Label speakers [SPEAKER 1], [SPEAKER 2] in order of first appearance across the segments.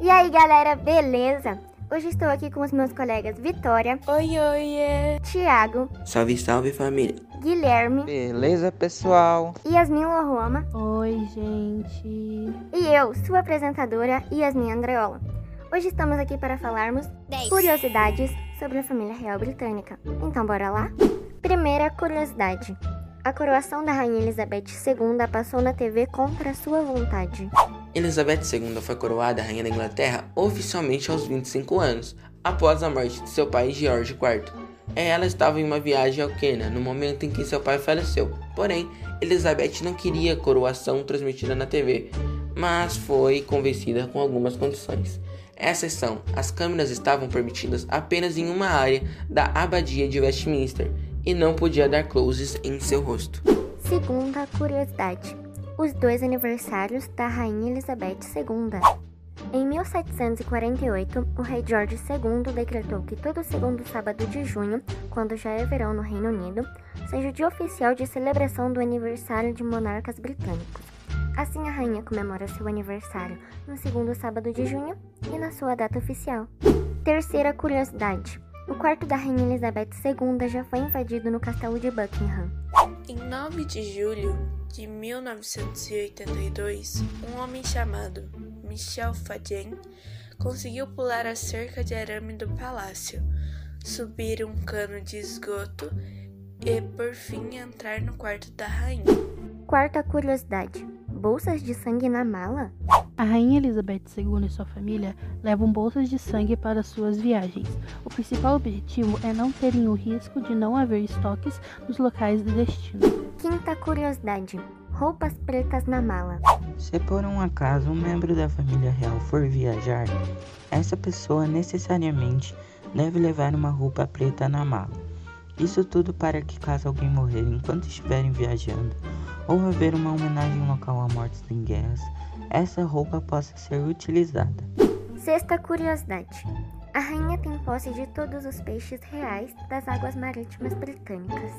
[SPEAKER 1] E aí, galera, beleza? Hoje estou aqui com os meus colegas Vitória.
[SPEAKER 2] Oi, oi,
[SPEAKER 1] Tiago.
[SPEAKER 3] Salve, salve família.
[SPEAKER 1] Guilherme.
[SPEAKER 4] Beleza, pessoal?
[SPEAKER 1] Yasmin Lohoma.
[SPEAKER 5] Oi, gente.
[SPEAKER 1] E eu, sua apresentadora, Yasmin Andreola. Hoje estamos aqui para falarmos 10 curiosidades sobre a família real britânica. Então, bora lá? Primeira curiosidade. A coroação da Rainha Elizabeth II passou na TV contra sua vontade.
[SPEAKER 3] Elizabeth II foi coroada Rainha da Inglaterra oficialmente aos 25 anos, após a morte de seu pai George IV. Ela estava em uma viagem ao Quênia no momento em que seu pai faleceu. Porém, Elizabeth não queria a coroação transmitida na TV, mas foi convencida com algumas condições. Essas são: as câmeras estavam permitidas apenas em uma área da Abadia de Westminster e não podia dar closes em seu rosto.
[SPEAKER 1] Segunda curiosidade: os dois aniversários da Rainha Elizabeth II. Em 1748, o rei George II decretou que todo segundo sábado de junho, quando já é verão no Reino Unido, seja o dia oficial de celebração do aniversário de monarcas britânicos. Assim, a rainha comemora seu aniversário no segundo sábado de junho e na sua data oficial. Terceira curiosidade: o quarto da Rainha Elizabeth II já foi invadido no castelo de Buckingham.
[SPEAKER 2] Em 9 de julho de 1982, um homem chamado Michel Fadien conseguiu pular a cerca de arame do palácio, subir um cano de esgoto e, por fim, entrar no quarto da rainha.
[SPEAKER 1] Quarta curiosidade: bolsas de sangue na mala?
[SPEAKER 5] A Rainha Elizabeth II e sua família levam bolsas de sangue para suas viagens. O principal objetivo é não terem o risco de não haver estoques nos locais de destino.
[SPEAKER 1] Quinta curiosidade: roupas pretas na mala.
[SPEAKER 4] Se por um acaso um membro da família real for viajar, essa pessoa necessariamente deve levar uma roupa preta na mala. Isso tudo para que, caso alguém morrer enquanto estiverem viajando, ou haver uma homenagem local a mortes em guerras, essa roupa possa ser utilizada.
[SPEAKER 1] Sexta curiosidade: a rainha tem posse de todos os peixes reais das águas marítimas britânicas.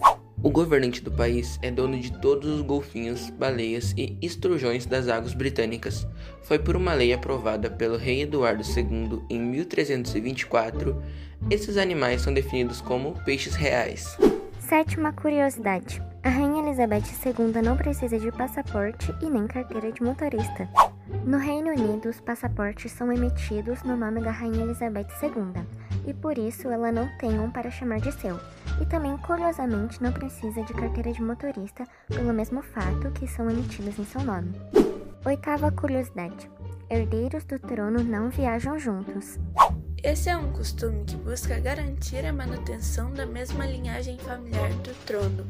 [SPEAKER 3] O governante do país é dono de todos os golfinhos, baleias e estrujões das águas britânicas. Foi por uma lei aprovada pelo rei Eduardo II em 1324. Esses animais são definidos como peixes reais.
[SPEAKER 1] Sétima curiosidade: Elizabeth II não precisa de passaporte e nem carteira de motorista. No Reino Unido, os passaportes são emitidos no nome da Rainha Elizabeth II e por isso ela não tem um para chamar de seu. E também, curiosamente, não precisa de carteira de motorista pelo mesmo fato que são emitidos em seu nome. Oitava curiosidade: herdeiros do trono não viajam juntos.
[SPEAKER 2] Esse é um costume que busca garantir a manutenção da mesma linhagem familiar do trono,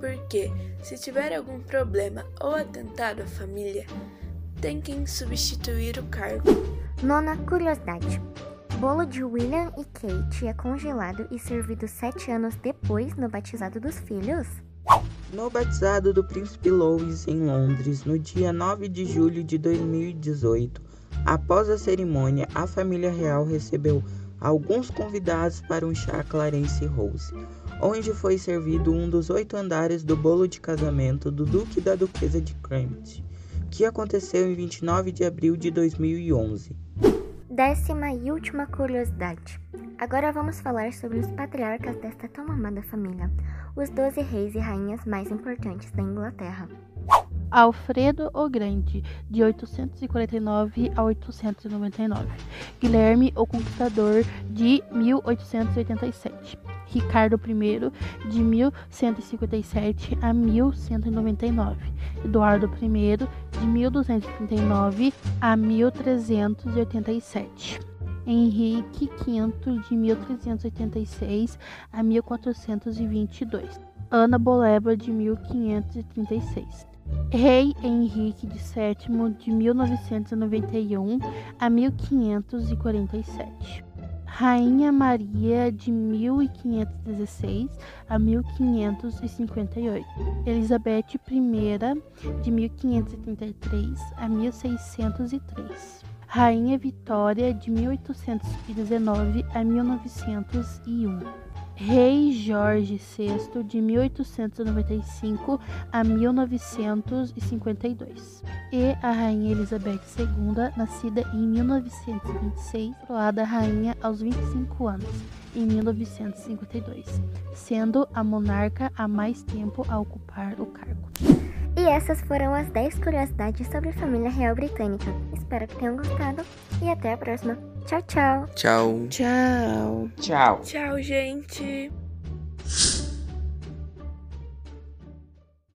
[SPEAKER 2] porque se tiver algum problema ou atentado à família, tem quem substituir o cargo.
[SPEAKER 1] Nona curiosidade: bolo de William e Kate é congelado e servido sete anos depois no batizado dos filhos?
[SPEAKER 4] No batizado do príncipe Louis em Londres, no dia 9 de julho de 2018, após a cerimônia, a família real recebeu alguns convidados para um chá Clarence Rose, onde foi servido um dos oito andares do bolo de casamento do Duque e da Duquesa de Cambridge, que aconteceu em 29 de abril de 2011.
[SPEAKER 1] Décima e última curiosidade. Agora vamos falar sobre os patriarcas desta tão amada família, os doze reis e rainhas mais importantes da Inglaterra.
[SPEAKER 5] Alfredo o Grande, de 849 a 899. Guilherme o Conquistador, de 1887. Ricardo I, de 1157 a 1199. Eduardo I, de 1239 a 1387. Henrique V, de 1386 a 1422. Ana Boleba, de 1536. Rei Henrique VII de 1991 a 1547. Rainha Maria de 1516 a 1558. Elizabeth I de 1533 a 1603. Rainha Vitória de 1819 a 1901. Rei Jorge VI de 1895 a 1952 e a Rainha Elizabeth II, nascida em 1926, coroada rainha aos 25 anos, em 1952, sendo a monarca há mais tempo a ocupar o cargo.
[SPEAKER 1] E essas foram as 10 curiosidades sobre a família real britânica. Espero que tenham gostado e até a próxima. Tchau, tchau.
[SPEAKER 3] Tchau.
[SPEAKER 2] Tchau.
[SPEAKER 4] Tchau.
[SPEAKER 2] Tchau, gente.